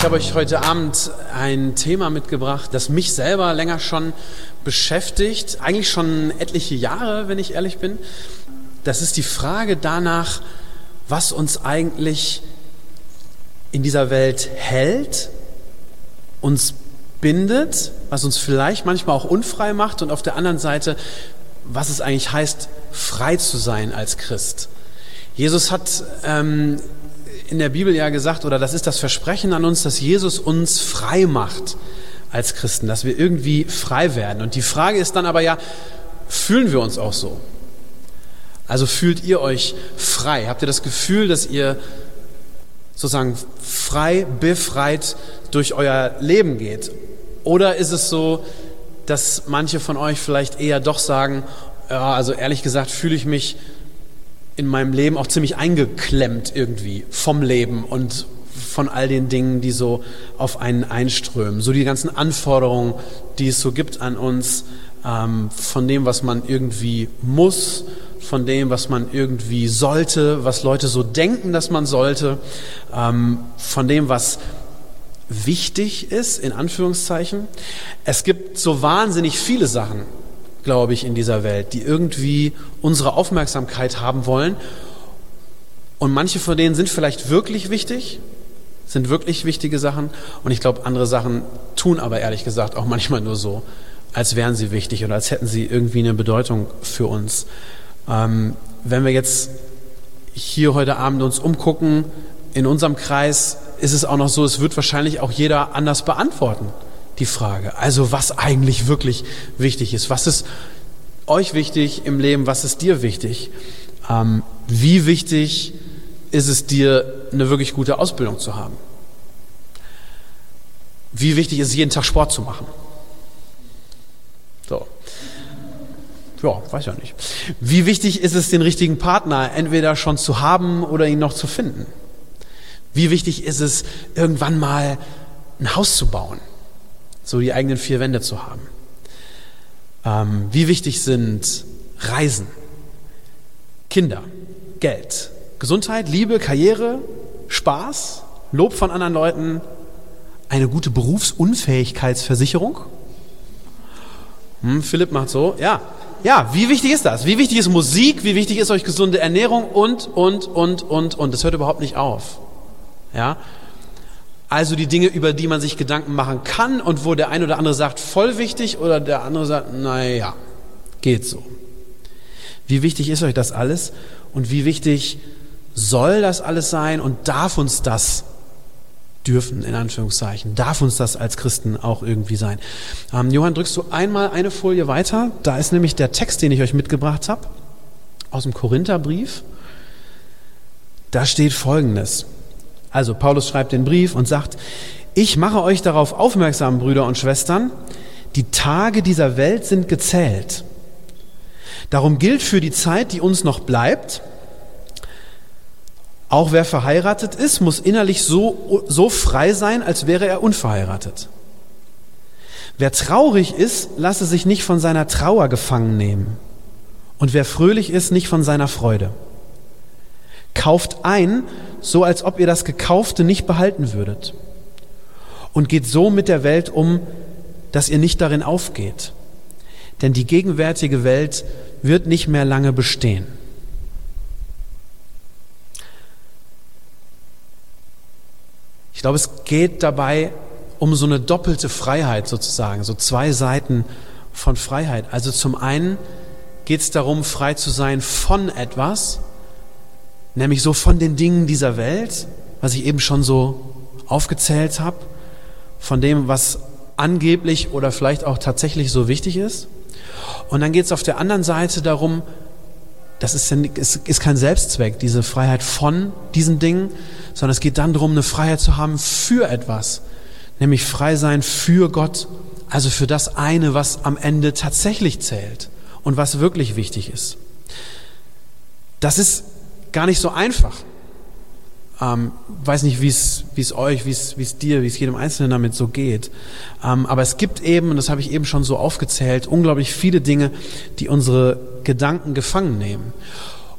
Ich habe euch heute Abend ein Thema mitgebracht, das mich selber länger schon beschäftigt, eigentlich schon etliche Jahre, wenn ich ehrlich bin. Das ist die Frage danach, was uns eigentlich in dieser Welt hält, uns bindet, was uns vielleicht manchmal auch unfrei macht und auf der anderen Seite, was es eigentlich heißt, frei zu sein als Christ. Jesus hat ähm, in der Bibel ja gesagt, oder das ist das Versprechen an uns, dass Jesus uns frei macht als Christen, dass wir irgendwie frei werden. Und die Frage ist dann aber ja, fühlen wir uns auch so? Also fühlt ihr euch frei? Habt ihr das Gefühl, dass ihr sozusagen frei, befreit durch euer Leben geht? Oder ist es so, dass manche von euch vielleicht eher doch sagen, ja, also ehrlich gesagt fühle ich mich in meinem Leben auch ziemlich eingeklemmt irgendwie vom Leben und von all den Dingen, die so auf einen einströmen. So die ganzen Anforderungen, die es so gibt an uns, ähm, von dem, was man irgendwie muss, von dem, was man irgendwie sollte, was Leute so denken, dass man sollte, ähm, von dem, was wichtig ist, in Anführungszeichen. Es gibt so wahnsinnig viele Sachen, glaube ich, in dieser Welt, die irgendwie unsere Aufmerksamkeit haben wollen. Und manche von denen sind vielleicht wirklich wichtig, sind wirklich wichtige Sachen. Und ich glaube, andere Sachen tun aber ehrlich gesagt auch manchmal nur so, als wären sie wichtig oder als hätten sie irgendwie eine Bedeutung für uns. Ähm, wenn wir jetzt hier heute Abend uns umgucken, in unserem Kreis ist es auch noch so, es wird wahrscheinlich auch jeder anders beantworten die Frage. Also was eigentlich wirklich wichtig ist. Was ist euch wichtig im Leben? Was ist dir wichtig? Ähm, wie wichtig ist es dir, eine wirklich gute Ausbildung zu haben? Wie wichtig ist es, jeden Tag Sport zu machen? So. Ja, weiß ja nicht. Wie wichtig ist es, den richtigen Partner entweder schon zu haben oder ihn noch zu finden? Wie wichtig ist es, irgendwann mal ein Haus zu bauen? So die eigenen vier Wände zu haben. Ähm, wie wichtig sind Reisen, Kinder, Geld, Gesundheit, Liebe, Karriere, Spaß, Lob von anderen Leuten, eine gute Berufsunfähigkeitsversicherung? Hm, Philipp macht so, ja. Ja, wie wichtig ist das? Wie wichtig ist Musik? Wie wichtig ist euch gesunde Ernährung? Und, und, und, und, und. Das hört überhaupt nicht auf. Ja, also die Dinge, über die man sich Gedanken machen kann und wo der eine oder andere sagt, voll wichtig oder der andere sagt, naja, geht so. Wie wichtig ist euch das alles und wie wichtig soll das alles sein und darf uns das dürfen, in Anführungszeichen, darf uns das als Christen auch irgendwie sein. Ähm, Johann, drückst du einmal eine Folie weiter? Da ist nämlich der Text, den ich euch mitgebracht habe, aus dem Korintherbrief. Da steht Folgendes. Also Paulus schreibt den Brief und sagt, ich mache euch darauf aufmerksam, Brüder und Schwestern, die Tage dieser Welt sind gezählt. Darum gilt für die Zeit, die uns noch bleibt, auch wer verheiratet ist, muss innerlich so, so frei sein, als wäre er unverheiratet. Wer traurig ist, lasse sich nicht von seiner Trauer gefangen nehmen. Und wer fröhlich ist, nicht von seiner Freude. Kauft ein, so als ob ihr das Gekaufte nicht behalten würdet. Und geht so mit der Welt um, dass ihr nicht darin aufgeht. Denn die gegenwärtige Welt wird nicht mehr lange bestehen. Ich glaube, es geht dabei um so eine doppelte Freiheit sozusagen, so zwei Seiten von Freiheit. Also zum einen geht es darum, frei zu sein von etwas, nämlich so von den Dingen dieser Welt, was ich eben schon so aufgezählt habe, von dem, was angeblich oder vielleicht auch tatsächlich so wichtig ist. Und dann geht es auf der anderen Seite darum, das ist, ist kein Selbstzweck, diese Freiheit von diesen Dingen, sondern es geht dann darum, eine Freiheit zu haben für etwas, nämlich frei sein für Gott, also für das eine, was am Ende tatsächlich zählt und was wirklich wichtig ist. Das ist gar nicht so einfach. Ähm, weiß nicht, wie es euch, wie es wie es dir, wie es jedem Einzelnen damit so geht. Ähm, aber es gibt eben, und das habe ich eben schon so aufgezählt, unglaublich viele Dinge, die unsere Gedanken gefangen nehmen.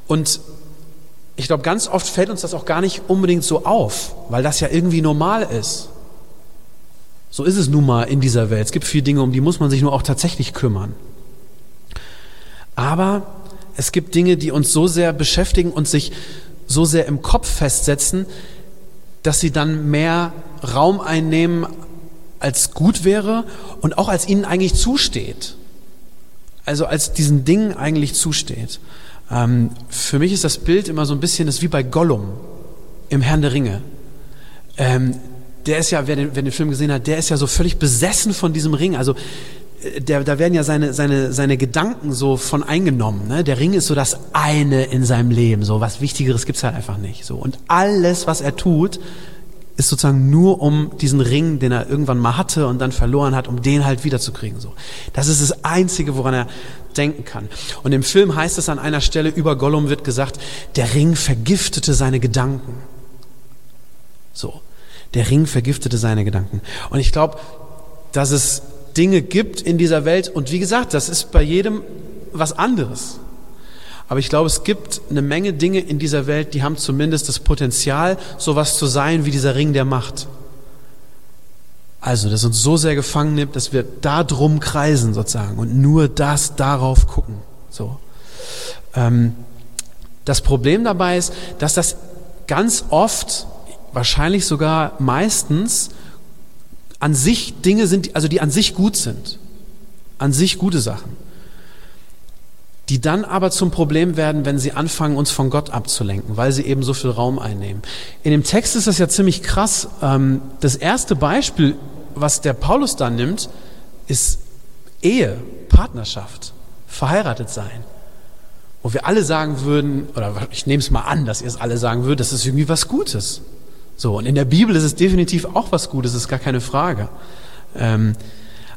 Und ich glaube, ganz oft fällt uns das auch gar nicht unbedingt so auf, weil das ja irgendwie normal ist. So ist es nun mal in dieser Welt. Es gibt viele Dinge, um die muss man sich nur auch tatsächlich kümmern. Aber es gibt Dinge, die uns so sehr beschäftigen und sich so sehr im Kopf festsetzen, dass sie dann mehr Raum einnehmen, als gut wäre und auch als ihnen eigentlich zusteht. Also als diesen Dingen eigentlich zusteht. Ähm, für mich ist das Bild immer so ein bisschen das wie bei Gollum im Herrn der Ringe. Ähm, der ist ja, wer den, wer den Film gesehen hat, der ist ja so völlig besessen von diesem Ring. Also der, da werden ja seine, seine, seine Gedanken so von eingenommen. Ne? Der Ring ist so das eine in seinem Leben. So was Wichtigeres gibt's halt einfach nicht. So und alles, was er tut, ist sozusagen nur um diesen Ring, den er irgendwann mal hatte und dann verloren hat, um den halt wiederzukriegen. So, das ist das Einzige, woran er denken kann. Und im Film heißt es an einer Stelle über Gollum wird gesagt, der Ring vergiftete seine Gedanken. So, der Ring vergiftete seine Gedanken. Und ich glaube, dass es Dinge gibt in dieser Welt und wie gesagt, das ist bei jedem was anderes. Aber ich glaube, es gibt eine Menge Dinge in dieser Welt, die haben zumindest das Potenzial, sowas zu sein wie dieser Ring der Macht. Also, das uns so sehr gefangen nimmt, dass wir da drum kreisen sozusagen und nur das darauf gucken. So. Ähm, das Problem dabei ist, dass das ganz oft, wahrscheinlich sogar meistens, an sich Dinge sind, also die an sich gut sind. An sich gute Sachen die dann aber zum Problem werden, wenn sie anfangen, uns von Gott abzulenken, weil sie eben so viel Raum einnehmen. In dem Text ist das ja ziemlich krass. Ähm, das erste Beispiel, was der Paulus da nimmt, ist Ehe, Partnerschaft, verheiratet sein. Wo wir alle sagen würden, oder ich nehme es mal an, dass ihr es alle sagen würdet, das ist irgendwie was Gutes. So, und in der Bibel ist es definitiv auch was Gutes, ist gar keine Frage. Ähm,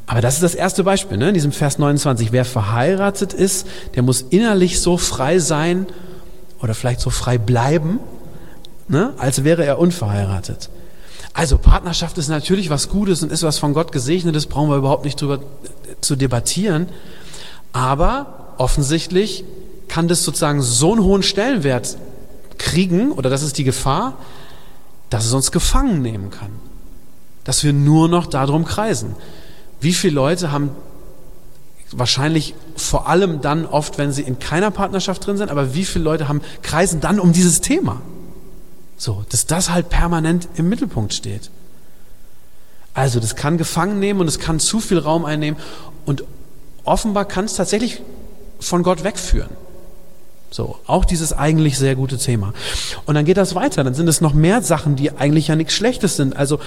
aber das ist das erste Beispiel, ne? in diesem Vers 29. Wer verheiratet ist, der muss innerlich so frei sein oder vielleicht so frei bleiben, ne? als wäre er unverheiratet. Also Partnerschaft ist natürlich was Gutes und ist was von Gott gesegnetes, brauchen wir überhaupt nicht drüber zu debattieren. Aber offensichtlich kann das sozusagen so einen hohen Stellenwert kriegen, oder das ist die Gefahr, dass es uns gefangen nehmen kann. Dass wir nur noch darum kreisen. Wie viele Leute haben wahrscheinlich vor allem dann oft, wenn sie in keiner Partnerschaft drin sind, aber wie viele Leute haben kreisen dann um dieses Thema? So, dass das halt permanent im Mittelpunkt steht. Also, das kann gefangen nehmen und es kann zu viel Raum einnehmen und offenbar kann es tatsächlich von Gott wegführen. So, auch dieses eigentlich sehr gute Thema. Und dann geht das weiter, dann sind es noch mehr Sachen, die eigentlich ja nichts Schlechtes sind. Also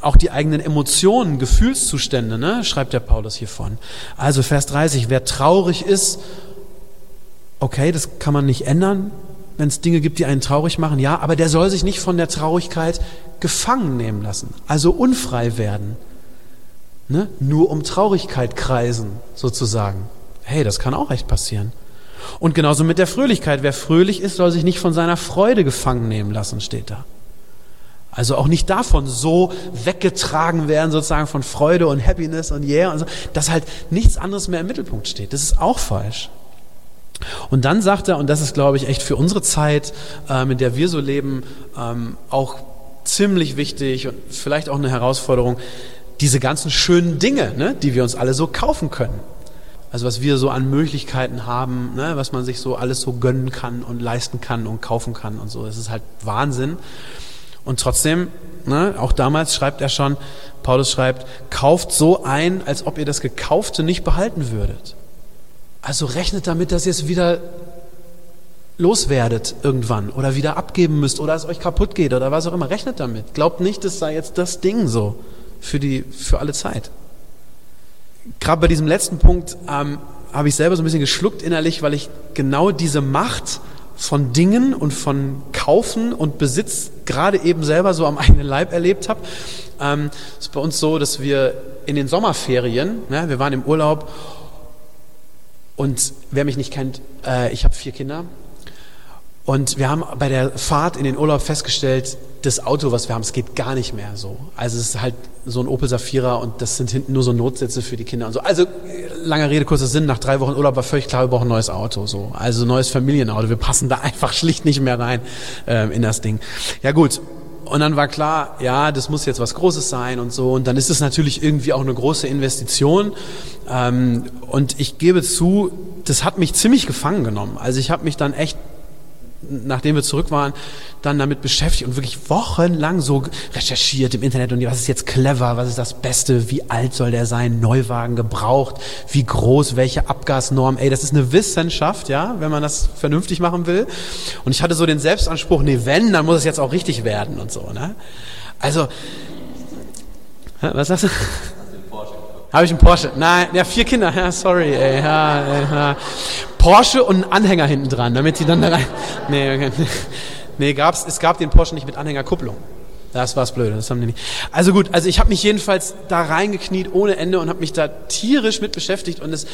auch die eigenen Emotionen, Gefühlszustände, ne, schreibt der Paulus hier von. Also Vers 30, wer traurig ist, okay, das kann man nicht ändern, wenn es Dinge gibt, die einen traurig machen, ja, aber der soll sich nicht von der Traurigkeit gefangen nehmen lassen, also unfrei werden. Ne? Nur um Traurigkeit kreisen, sozusagen. Hey, das kann auch echt passieren. Und genauso mit der Fröhlichkeit. Wer fröhlich ist, soll sich nicht von seiner Freude gefangen nehmen lassen, steht da. Also auch nicht davon so weggetragen werden, sozusagen von Freude und Happiness und Yeah und so, dass halt nichts anderes mehr im Mittelpunkt steht. Das ist auch falsch. Und dann sagt er, und das ist, glaube ich, echt für unsere Zeit, ähm, in der wir so leben, ähm, auch ziemlich wichtig und vielleicht auch eine Herausforderung, diese ganzen schönen Dinge, ne, die wir uns alle so kaufen können. Also was wir so an Möglichkeiten haben, ne, was man sich so alles so gönnen kann und leisten kann und kaufen kann und so. Das ist halt Wahnsinn. Und trotzdem, ne, auch damals schreibt er schon, Paulus schreibt, kauft so ein, als ob ihr das Gekaufte nicht behalten würdet. Also rechnet damit, dass ihr es wieder loswerdet irgendwann oder wieder abgeben müsst oder es euch kaputt geht oder was auch immer. Rechnet damit. Glaubt nicht, es sei jetzt das Ding so für die, für alle Zeit gerade bei diesem letzten Punkt ähm, habe ich selber so ein bisschen geschluckt innerlich, weil ich genau diese Macht von Dingen und von Kaufen und Besitz gerade eben selber so am eigenen Leib erlebt habe. Ähm, ist bei uns so, dass wir in den Sommerferien, ne, wir waren im Urlaub und wer mich nicht kennt, äh, ich habe vier Kinder und wir haben bei der Fahrt in den Urlaub festgestellt, das Auto, was wir haben, es geht gar nicht mehr so. Also es ist halt so ein Opel Safira und das sind hinten nur so Notsätze für die Kinder und so. Also lange Rede, kurzer Sinn, nach drei Wochen Urlaub war völlig klar, wir brauchen ein neues Auto. So. Also neues Familienauto. Wir passen da einfach schlicht nicht mehr rein ähm, in das Ding. Ja gut, und dann war klar, ja, das muss jetzt was Großes sein und so. Und dann ist es natürlich irgendwie auch eine große Investition. Ähm, und ich gebe zu, das hat mich ziemlich gefangen genommen. Also ich habe mich dann echt nachdem wir zurück waren, dann damit beschäftigt und wirklich wochenlang so recherchiert im Internet und was ist jetzt clever, was ist das Beste, wie alt soll der sein, Neuwagen gebraucht, wie groß, welche Abgasnorm, ey, das ist eine Wissenschaft, ja, wenn man das vernünftig machen will. Und ich hatte so den Selbstanspruch, nee, wenn, dann muss es jetzt auch richtig werden und so, ne? Also, was sagst du? Habe ich einen Porsche? Nein, ja, vier Kinder. Ja, sorry, ey. Ja, ja. Porsche und einen Anhänger hinten dran, damit sie dann da rein. Nee, okay. nee gab's, es gab den Porsche nicht mit Anhängerkupplung. Das war's blöd, das haben die nicht. Also gut, also ich habe mich jedenfalls da reingekniet ohne Ende und habe mich da tierisch mit beschäftigt und es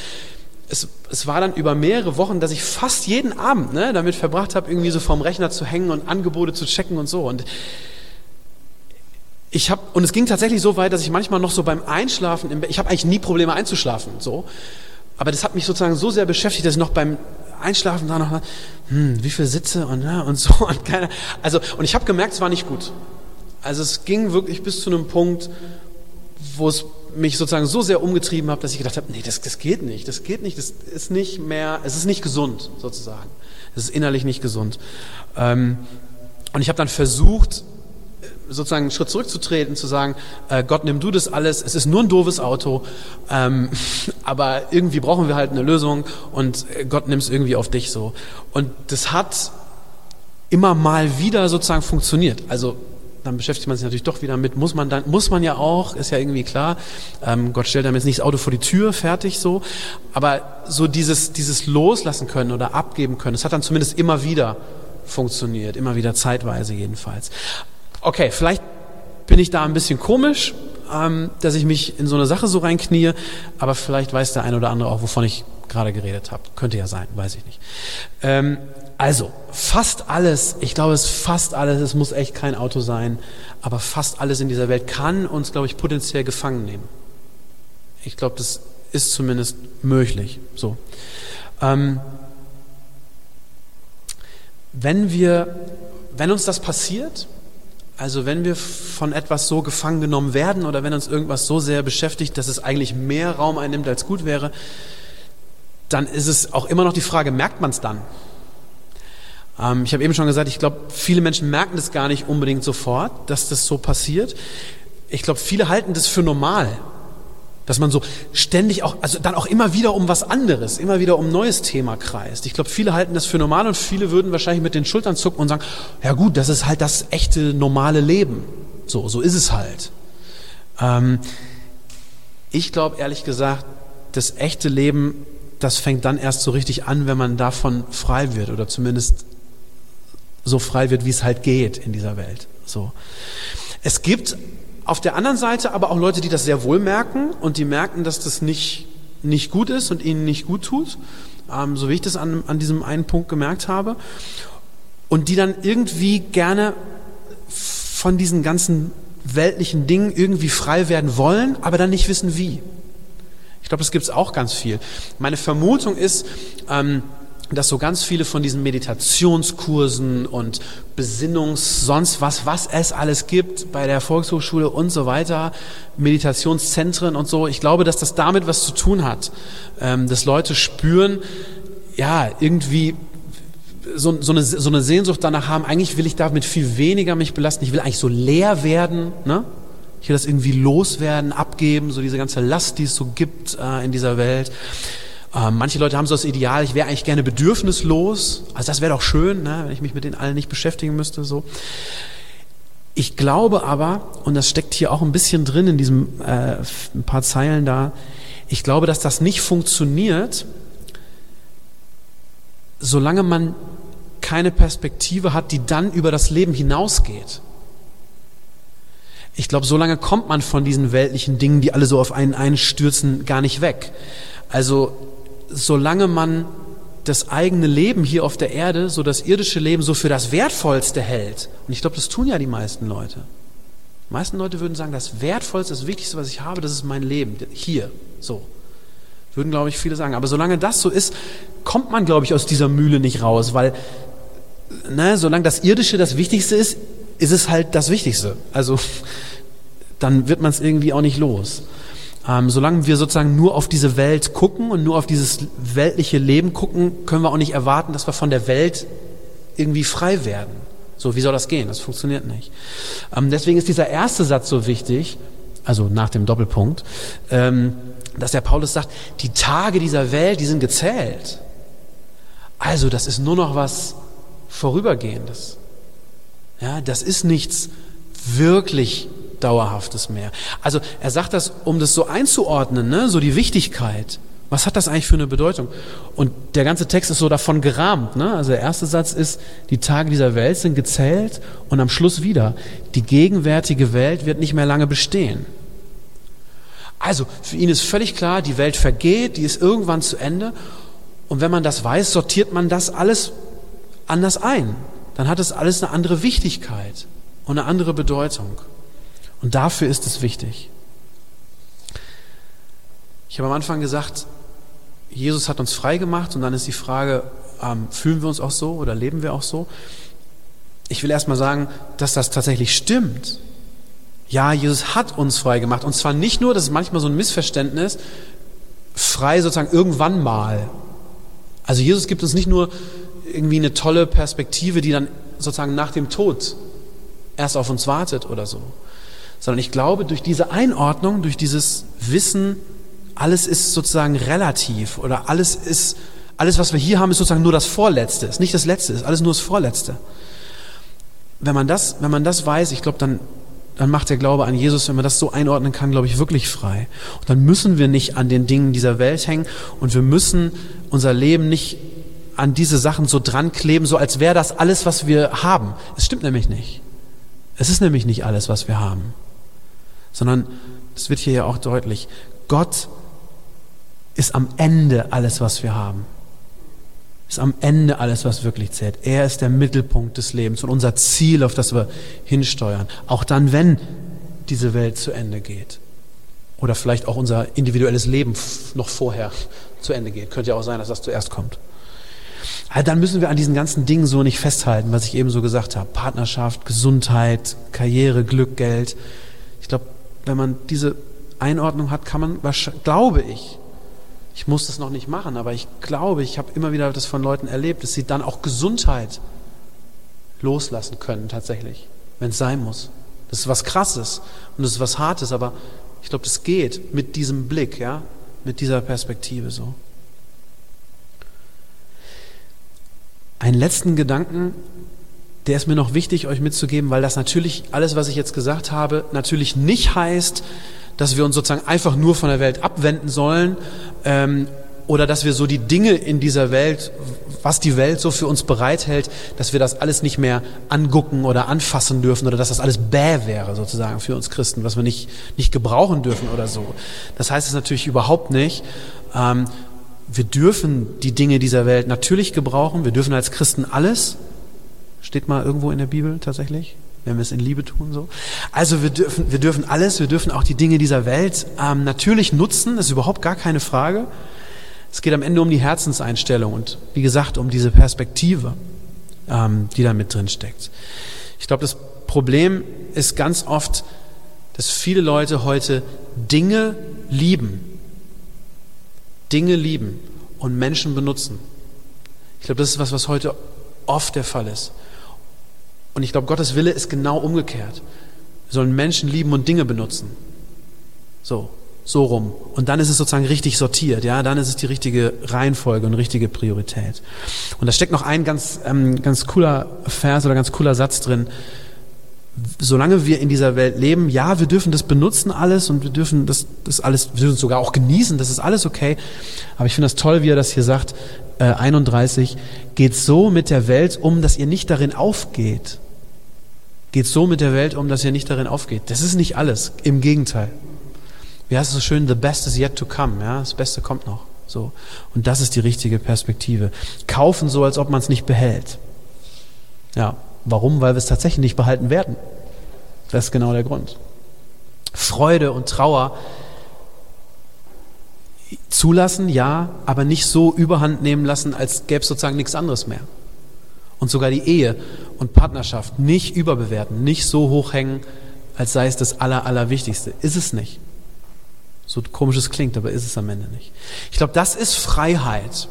es, es war dann über mehrere Wochen, dass ich fast jeden Abend ne, damit verbracht habe, irgendwie so vorm Rechner zu hängen und Angebote zu checken und so. Und ich habe und es ging tatsächlich so weit, dass ich manchmal noch so beim Einschlafen im Bett, ich habe eigentlich nie Probleme einzuschlafen, so. Aber das hat mich sozusagen so sehr beschäftigt, dass ich noch beim Einschlafen da noch, hm, wie viel Sitze und ja, und so und keine, also und ich habe gemerkt, es war nicht gut. Also es ging wirklich bis zu einem Punkt, wo es mich sozusagen so sehr umgetrieben hat, dass ich gedacht habe, nee, das, das geht nicht, das geht nicht, das ist nicht mehr, es ist nicht gesund sozusagen. Es ist innerlich nicht gesund. Ähm, und ich habe dann versucht, sozusagen einen Schritt zurückzutreten, zu sagen, äh, Gott, nimm du das alles, es ist nur ein doofes Auto, ähm, aber irgendwie brauchen wir halt eine Lösung und Gott nimmt es irgendwie auf dich so. Und das hat immer mal wieder sozusagen funktioniert. Also dann beschäftigt man sich natürlich doch wieder mit, muss man dann, muss man ja auch, ist ja irgendwie klar, ähm, Gott stellt einem jetzt nicht das Auto vor die Tür, fertig so, aber so dieses, dieses loslassen können oder abgeben können, das hat dann zumindest immer wieder funktioniert, immer wieder zeitweise jedenfalls okay, vielleicht bin ich da ein bisschen komisch, ähm, dass ich mich in so eine Sache so reinknie, aber vielleicht weiß der eine oder andere auch, wovon ich gerade geredet habe. Könnte ja sein, weiß ich nicht. Ähm, also, fast alles, ich glaube, es ist fast alles, es muss echt kein Auto sein, aber fast alles in dieser Welt kann uns, glaube ich, potenziell gefangen nehmen. Ich glaube, das ist zumindest möglich. So. Ähm, wenn wir, wenn uns das passiert, also wenn wir von etwas so gefangen genommen werden oder wenn uns irgendwas so sehr beschäftigt, dass es eigentlich mehr Raum einnimmt, als gut wäre, dann ist es auch immer noch die Frage, merkt man es dann? Ähm, ich habe eben schon gesagt, ich glaube, viele Menschen merken das gar nicht unbedingt sofort, dass das so passiert. Ich glaube, viele halten das für normal. Dass man so ständig auch, also dann auch immer wieder um was anderes, immer wieder um neues Thema kreist. Ich glaube, viele halten das für normal und viele würden wahrscheinlich mit den Schultern zucken und sagen, ja gut, das ist halt das echte normale Leben. So, so ist es halt. Ähm, ich glaube ehrlich gesagt, das echte Leben, das fängt dann erst so richtig an, wenn man davon frei wird oder zumindest so frei wird, wie es halt geht in dieser Welt. So. Es gibt auf der anderen Seite aber auch Leute, die das sehr wohl merken und die merken, dass das nicht, nicht gut ist und ihnen nicht gut tut, ähm, so wie ich das an, an diesem einen Punkt gemerkt habe. Und die dann irgendwie gerne von diesen ganzen weltlichen Dingen irgendwie frei werden wollen, aber dann nicht wissen wie. Ich glaube, das gibt es auch ganz viel. Meine Vermutung ist, ähm, dass so ganz viele von diesen Meditationskursen und Besinnungs, sonst was, was es alles gibt bei der Volkshochschule und so weiter, Meditationszentren und so, ich glaube, dass das damit was zu tun hat, ähm, dass Leute spüren, ja, irgendwie so, so, eine, so eine Sehnsucht danach haben, eigentlich will ich damit viel weniger mich belasten, ich will eigentlich so leer werden, ne? Ich will das irgendwie loswerden, abgeben, so diese ganze Last, die es so gibt äh, in dieser Welt. Ähm, manche Leute haben so das Ideal, ich wäre eigentlich gerne bedürfnislos. Also das wäre doch schön, ne, wenn ich mich mit den allen nicht beschäftigen müsste. So. Ich glaube aber, und das steckt hier auch ein bisschen drin in diesem äh, ein paar Zeilen da, ich glaube, dass das nicht funktioniert, solange man keine Perspektive hat, die dann über das Leben hinausgeht. ich glaube, so lange kommt man von diesen weltlichen Dingen, die alle so auf einen einstürzen, gar nicht weg. Also solange man das eigene Leben hier auf der Erde, so das irdische Leben, so für das Wertvollste hält. Und ich glaube, das tun ja die meisten Leute. Die meisten Leute würden sagen, das Wertvollste, das Wichtigste, was ich habe, das ist mein Leben. Hier, so. Würden, glaube ich, viele sagen. Aber solange das so ist, kommt man, glaube ich, aus dieser Mühle nicht raus, weil, ne, solange das Irdische das Wichtigste ist, ist es halt das Wichtigste. Also, dann wird man es irgendwie auch nicht los. Ähm, solange wir sozusagen nur auf diese Welt gucken und nur auf dieses weltliche Leben gucken, können wir auch nicht erwarten, dass wir von der Welt irgendwie frei werden. So, wie soll das gehen? Das funktioniert nicht. Ähm, deswegen ist dieser erste Satz so wichtig, also nach dem Doppelpunkt, ähm, dass der Paulus sagt, die Tage dieser Welt, die sind gezählt. Also, das ist nur noch was Vorübergehendes. Ja, das ist nichts wirklich Dauerhaftes mehr. Also er sagt das, um das so einzuordnen, ne? so die Wichtigkeit. Was hat das eigentlich für eine Bedeutung? Und der ganze Text ist so davon gerahmt. Ne? Also der erste Satz ist, die Tage dieser Welt sind gezählt und am Schluss wieder, die gegenwärtige Welt wird nicht mehr lange bestehen. Also für ihn ist völlig klar, die Welt vergeht, die ist irgendwann zu Ende. Und wenn man das weiß, sortiert man das alles anders ein. Dann hat es alles eine andere Wichtigkeit und eine andere Bedeutung. Und dafür ist es wichtig. Ich habe am Anfang gesagt, Jesus hat uns frei gemacht und dann ist die Frage, ähm, fühlen wir uns auch so oder leben wir auch so? Ich will erstmal sagen, dass das tatsächlich stimmt. Ja, Jesus hat uns frei gemacht und zwar nicht nur, das ist manchmal so ein Missverständnis, frei sozusagen irgendwann mal. Also Jesus gibt uns nicht nur irgendwie eine tolle Perspektive, die dann sozusagen nach dem Tod erst auf uns wartet oder so, sondern ich glaube, durch diese Einordnung, durch dieses Wissen, alles ist sozusagen relativ oder alles ist, alles, was wir hier haben, ist sozusagen nur das Vorletzte, ist nicht das Letzte, ist alles nur das Vorletzte. Wenn man das, wenn man das weiß, ich glaube, dann, dann macht der Glaube an Jesus, wenn man das so einordnen kann, glaube ich, wirklich frei. Und dann müssen wir nicht an den Dingen dieser Welt hängen und wir müssen unser Leben nicht an diese Sachen so dran kleben, so als wäre das alles, was wir haben. Es stimmt nämlich nicht. Es ist nämlich nicht alles, was wir haben sondern es wird hier ja auch deutlich, Gott ist am Ende alles, was wir haben. Ist am Ende alles, was wirklich zählt. Er ist der Mittelpunkt des Lebens und unser Ziel, auf das wir hinsteuern. Auch dann, wenn diese Welt zu Ende geht. Oder vielleicht auch unser individuelles Leben noch vorher zu Ende geht. Könnte ja auch sein, dass das zuerst kommt. Also dann müssen wir an diesen ganzen Dingen so nicht festhalten, was ich eben so gesagt habe. Partnerschaft, Gesundheit, Karriere, Glück, Geld. Ich glaube, wenn man diese Einordnung hat, kann man, glaube ich, ich muss das noch nicht machen, aber ich glaube, ich habe immer wieder das von Leuten erlebt, dass sie dann auch Gesundheit loslassen können tatsächlich, wenn es sein muss. Das ist was Krasses und das ist was Hartes, aber ich glaube, das geht mit diesem Blick, ja, mit dieser Perspektive so. Einen letzten Gedanken der ist mir noch wichtig, euch mitzugeben, weil das natürlich, alles, was ich jetzt gesagt habe, natürlich nicht heißt, dass wir uns sozusagen einfach nur von der Welt abwenden sollen ähm, oder dass wir so die Dinge in dieser Welt, was die Welt so für uns bereithält, dass wir das alles nicht mehr angucken oder anfassen dürfen oder dass das alles bäh wäre sozusagen für uns Christen, was wir nicht, nicht gebrauchen dürfen oder so. Das heißt es natürlich überhaupt nicht. Ähm, wir dürfen die Dinge dieser Welt natürlich gebrauchen. Wir dürfen als Christen alles. Steht mal irgendwo in der Bibel tatsächlich, wenn wir es in Liebe tun so. Also wir dürfen, wir dürfen alles, wir dürfen auch die Dinge dieser Welt ähm, natürlich nutzen, das ist überhaupt gar keine Frage. Es geht am Ende um die Herzenseinstellung und wie gesagt um diese Perspektive, ähm, die da mit drin steckt. Ich glaube, das Problem ist ganz oft, dass viele Leute heute Dinge lieben, Dinge lieben und Menschen benutzen. Ich glaube, das ist was, was heute oft der Fall ist. Und ich glaube, Gottes Wille ist genau umgekehrt. Wir sollen Menschen lieben und Dinge benutzen. So, so rum. Und dann ist es sozusagen richtig sortiert, ja, dann ist es die richtige Reihenfolge und richtige Priorität. Und da steckt noch ein ganz, ähm, ganz cooler Vers oder ganz cooler Satz drin. Solange wir in dieser Welt leben, ja, wir dürfen das benutzen alles und wir dürfen das, das alles, wir dürfen es sogar auch genießen, das ist alles okay. Aber ich finde das toll, wie er das hier sagt, äh, 31, geht so mit der Welt um, dass ihr nicht darin aufgeht. Geht so mit der Welt um, dass ihr nicht darin aufgeht. Das ist nicht alles. Im Gegenteil. Wie heißt es so schön? The best is yet to come. Ja, das Beste kommt noch. So. Und das ist die richtige Perspektive. Kaufen so, als ob man es nicht behält. Ja. Warum? Weil wir es tatsächlich nicht behalten werden. Das ist genau der Grund. Freude und Trauer zulassen, ja, aber nicht so überhand nehmen lassen, als gäbe es sozusagen nichts anderes mehr. Und sogar die Ehe und Partnerschaft nicht überbewerten, nicht so hochhängen, als sei es das Aller, Allerwichtigste. Ist es nicht. So komisch es klingt, aber ist es am Ende nicht. Ich glaube, das ist Freiheit.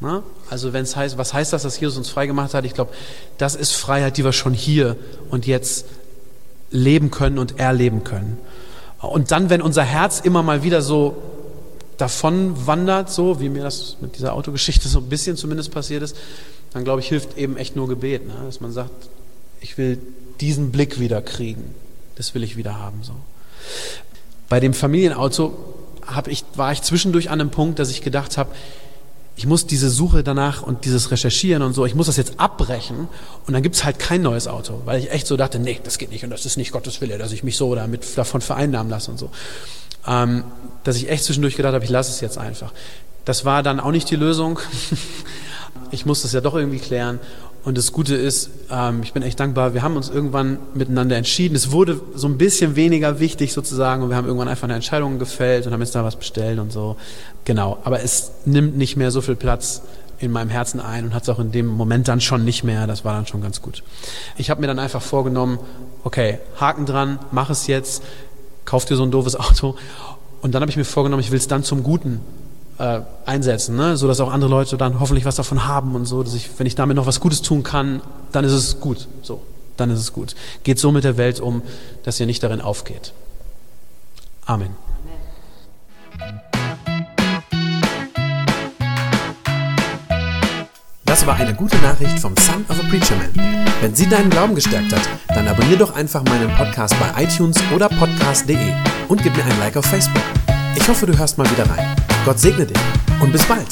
Na? Also wenn es heißt, was heißt das, dass Jesus uns frei gemacht hat? Ich glaube, das ist Freiheit, die wir schon hier und jetzt leben können und erleben können. Und dann, wenn unser Herz immer mal wieder so davon wandert, so wie mir das mit dieser Autogeschichte so ein bisschen zumindest passiert ist, dann glaube ich, hilft eben echt nur Gebet, ne? dass man sagt, ich will diesen Blick wieder kriegen, das will ich wieder haben. So. Bei dem Familienauto hab ich, war ich zwischendurch an einem Punkt, dass ich gedacht habe, ich muss diese Suche danach und dieses Recherchieren und so, ich muss das jetzt abbrechen und dann gibt es halt kein neues Auto, weil ich echt so dachte, nee, das geht nicht und das ist nicht Gottes Wille, dass ich mich so damit davon vereinnahmen lasse und so. Ähm, dass ich echt zwischendurch gedacht habe, ich lasse es jetzt einfach. Das war dann auch nicht die Lösung. ich musste es ja doch irgendwie klären und das Gute ist, ähm, ich bin echt dankbar, wir haben uns irgendwann miteinander entschieden. Es wurde so ein bisschen weniger wichtig sozusagen und wir haben irgendwann einfach eine Entscheidung gefällt und haben jetzt da was bestellt und so. Genau, aber es nimmt nicht mehr so viel Platz in meinem Herzen ein und hat es auch in dem Moment dann schon nicht mehr. Das war dann schon ganz gut. Ich habe mir dann einfach vorgenommen, okay, Haken dran, mach es jetzt, kauf dir so ein doofes Auto. Und dann habe ich mir vorgenommen, ich will es dann zum Guten äh, einsetzen, ne? so dass auch andere Leute dann hoffentlich was davon haben und so, dass ich, wenn ich damit noch was Gutes tun kann, dann ist es gut. So, dann ist es gut. Geht so mit der Welt um, dass ihr nicht darin aufgeht. Amen. Das war eine gute Nachricht vom Son of a Preacher Man. Wenn sie deinen Glauben gestärkt hat, dann abonniere doch einfach meinen Podcast bei iTunes oder podcast.de und gib mir ein Like auf Facebook. Ich hoffe, du hörst mal wieder rein. Gott segne dich und bis bald.